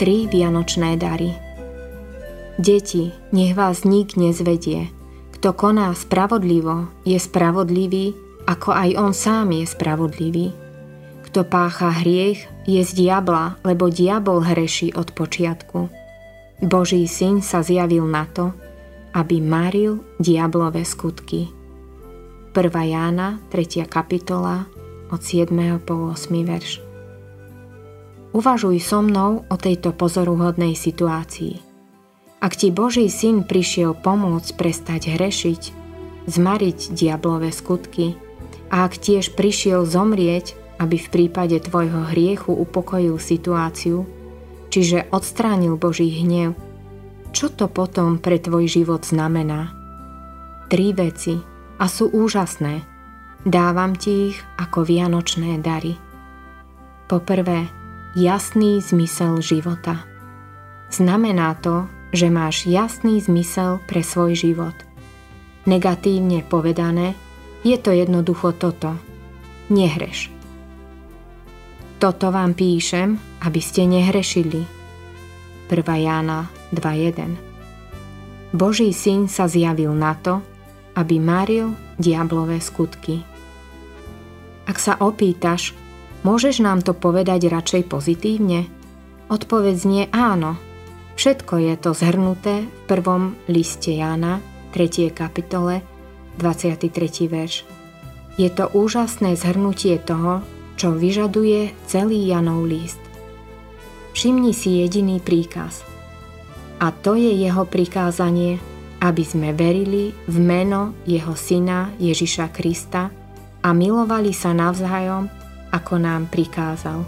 Tri vianočné dary Deti, nech vás nik nezvedie. Kto koná spravodlivo, je spravodlivý, ako aj on sám je spravodlivý. Kto pácha hriech, je z diabla, lebo diabol hreší od počiatku. Boží syn sa zjavil na to, aby maril diablové skutky. 1. Jána, 3. kapitola, od 7. po 8. verš. Uvažuj so mnou o tejto pozoruhodnej situácii. Ak ti Boží syn prišiel pomôcť prestať hrešiť, zmariť diablové skutky a ak tiež prišiel zomrieť, aby v prípade tvojho hriechu upokojil situáciu, čiže odstránil Boží hnev, čo to potom pre tvoj život znamená? Tri veci a sú úžasné. Dávam ti ich ako vianočné dary. Poprvé, jasný zmysel života. Znamená to, že máš jasný zmysel pre svoj život. Negatívne povedané, je to jednoducho toto. Nehreš. Toto vám píšem, aby ste nehrešili. 1. Jána 2.1 Boží syn sa zjavil na to, aby maril diablové skutky. Ak sa opýtaš, môžeš nám to povedať radšej pozitívne? Odpovedz nie áno. Všetko je to zhrnuté v prvom liste Jána, 3. kapitole, 23. verš. Je to úžasné zhrnutie toho, čo vyžaduje celý Janov list. Všimni si jediný príkaz. A to je jeho prikázanie, aby sme verili v meno jeho syna Ježiša Krista a milovali sa navzájom, ako nám prikázal.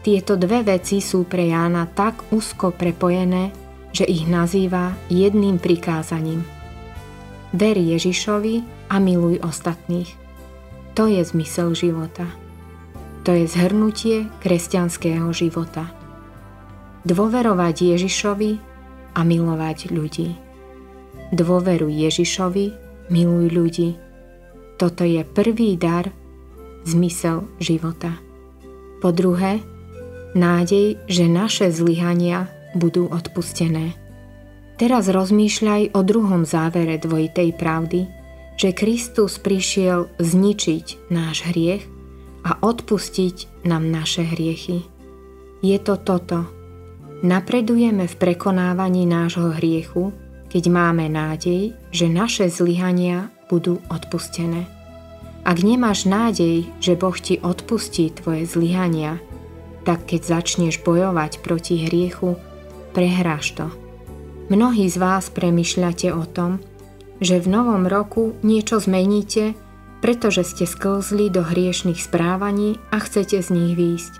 Tieto dve veci sú pre Jána tak úzko prepojené, že ich nazýva jedným prikázaním. Ver Ježišovi a miluj ostatných. To je zmysel života. To je zhrnutie kresťanského života. Dôverovať Ježišovi a milovať ľudí. Dôveruj Ježišovi, miluj ľudí. Toto je prvý dar, zmysel života. Po druhé, nádej, že naše zlyhania budú odpustené. Teraz rozmýšľaj o druhom závere dvojitej pravdy, že Kristus prišiel zničiť náš hriech a odpustiť nám naše hriechy. Je to toto. Napredujeme v prekonávaní nášho hriechu, keď máme nádej, že naše zlyhania budú odpustené. Ak nemáš nádej, že Boh ti odpustí tvoje zlyhania, tak keď začneš bojovať proti hriechu, prehráš to. Mnohí z vás premyšľate o tom, že v novom roku niečo zmeníte, pretože ste sklzli do hriešných správaní a chcete z nich výjsť.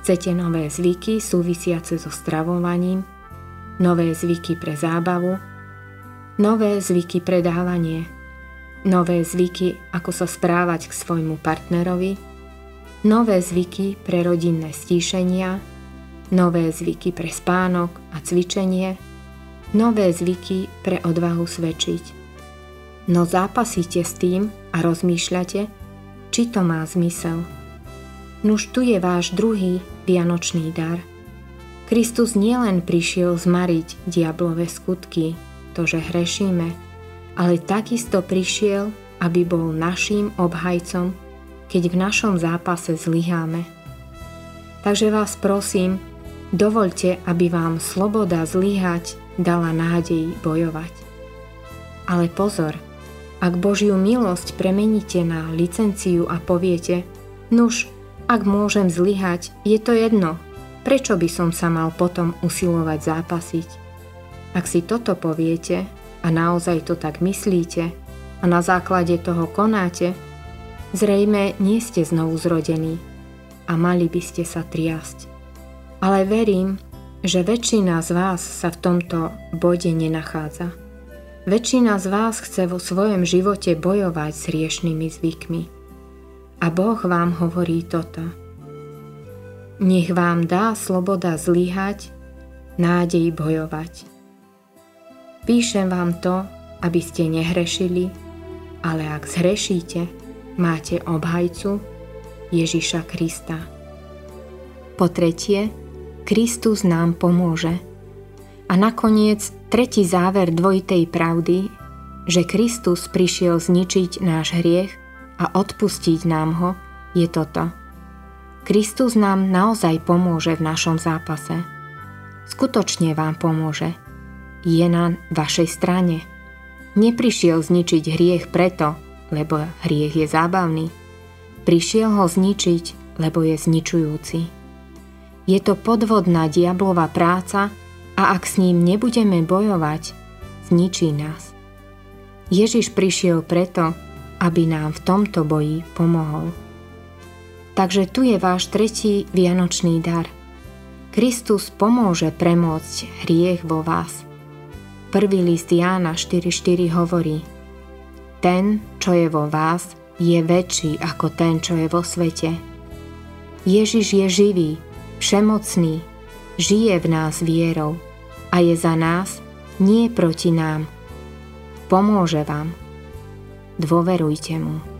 Chcete nové zvyky súvisiace so stravovaním, nové zvyky pre zábavu, nové zvyky pre dávanie, nové zvyky, ako sa správať k svojmu partnerovi, nové zvyky pre rodinné stíšenia, nové zvyky pre spánok a cvičenie, nové zvyky pre odvahu svedčiť. No zápasíte s tým a rozmýšľate, či to má zmysel. Nuž tu je váš druhý vianočný dar. Kristus nielen prišiel zmariť diablové skutky, to, že hrešíme, ale takisto prišiel, aby bol naším obhajcom, keď v našom zápase zlyháme. Takže vás prosím, dovolte, aby vám sloboda zlyhať dala nádej bojovať. Ale pozor, ak Božiu milosť premeníte na licenciu a poviete, nuž, ak môžem zlyhať, je to jedno, prečo by som sa mal potom usilovať zápasiť. Ak si toto poviete a naozaj to tak myslíte a na základe toho konáte, zrejme nie ste znovu zrodení a mali by ste sa triasť. Ale verím, že väčšina z vás sa v tomto bode nenachádza. Väčšina z vás chce vo svojom živote bojovať s riešnými zvykmi. A Boh vám hovorí toto. Nech vám dá sloboda zlyhať, nádej bojovať. Píšem vám to, aby ste nehrešili, ale ak zhrešíte, máte obhajcu Ježiša Krista. Po tretie, Kristus nám pomôže. A nakoniec tretí záver dvojitej pravdy, že Kristus prišiel zničiť náš hriech a odpustiť nám ho, je toto. Kristus nám naozaj pomôže v našom zápase. Skutočne vám pomôže. Je na vašej strane. Neprišiel zničiť hriech preto, lebo hriech je zábavný. Prišiel ho zničiť, lebo je zničujúci. Je to podvodná diablová práca a ak s ním nebudeme bojovať, zničí nás. Ježiš prišiel preto, aby nám v tomto boji pomohol. Takže tu je váš tretí vianočný dar. Kristus pomôže premôcť hriech vo vás. Prvý list Jána 4.4 hovorí Ten, čo je vo vás, je väčší ako ten, čo je vo svete. Ježiš je živý, všemocný, žije v nás vierou a je za nás, nie proti nám. Pomôže vám. Dôverujte mu.